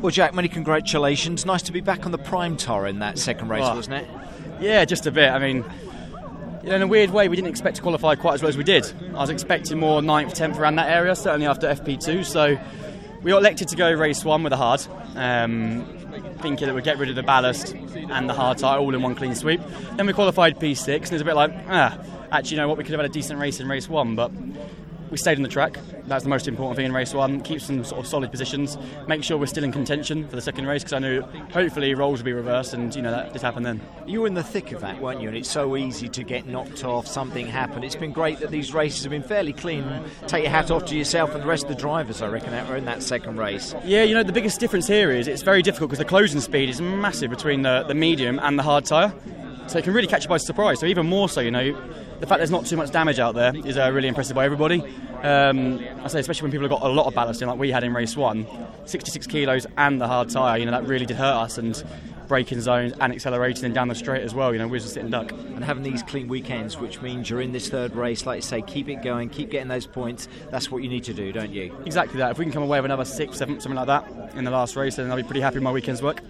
Well, Jack, many congratulations. Nice to be back on the prime tour in that second race, Oh. wasn't it? Yeah, just a bit. I mean, you know, in a weird way, we didn't expect to qualify quite as well as we did. I was expecting more 9th, 10th around that area, certainly after FP2. So we elected to go race one with a hard, um, thinking that we'd get rid of the ballast and the hard tyre all in one clean sweep. Then we qualified P6, and it was a bit like, ah, actually, you know what, we could have had a decent race in race one, but we stayed on the track. That's the most important thing in race one. Keep some sort of solid positions. Make sure we're still in contention for the second race because I know hopefully roles will be reversed, and you know that did happen then. You were in the thick of that, weren't you? And it's so easy to get knocked off, something happened. It's been great that these races have been fairly clean. Take your hat off to yourself and the rest of the drivers, I reckon, that were in that second race. Yeah, you know, the biggest difference here is it's very difficult because the closing speed is massive between the, the medium and the hard tyre. So it can really catch you by surprise. So even more so, you know, the fact there's not too much damage out there is uh, really impressive by everybody. Um, I say, especially when people have got a lot of ballast in, like we had in race one, 66 kilos and the hard tyre, you know, that really did hurt us. And braking zones and accelerating and down the straight as well, you know, we are just sitting duck. And having these clean weekends, which means you're in this third race, like you say, keep it going, keep getting those points. That's what you need to do, don't you? Exactly that. If we can come away with another sixth, seventh, something like that in the last race, then I'll be pretty happy with my weekend's work.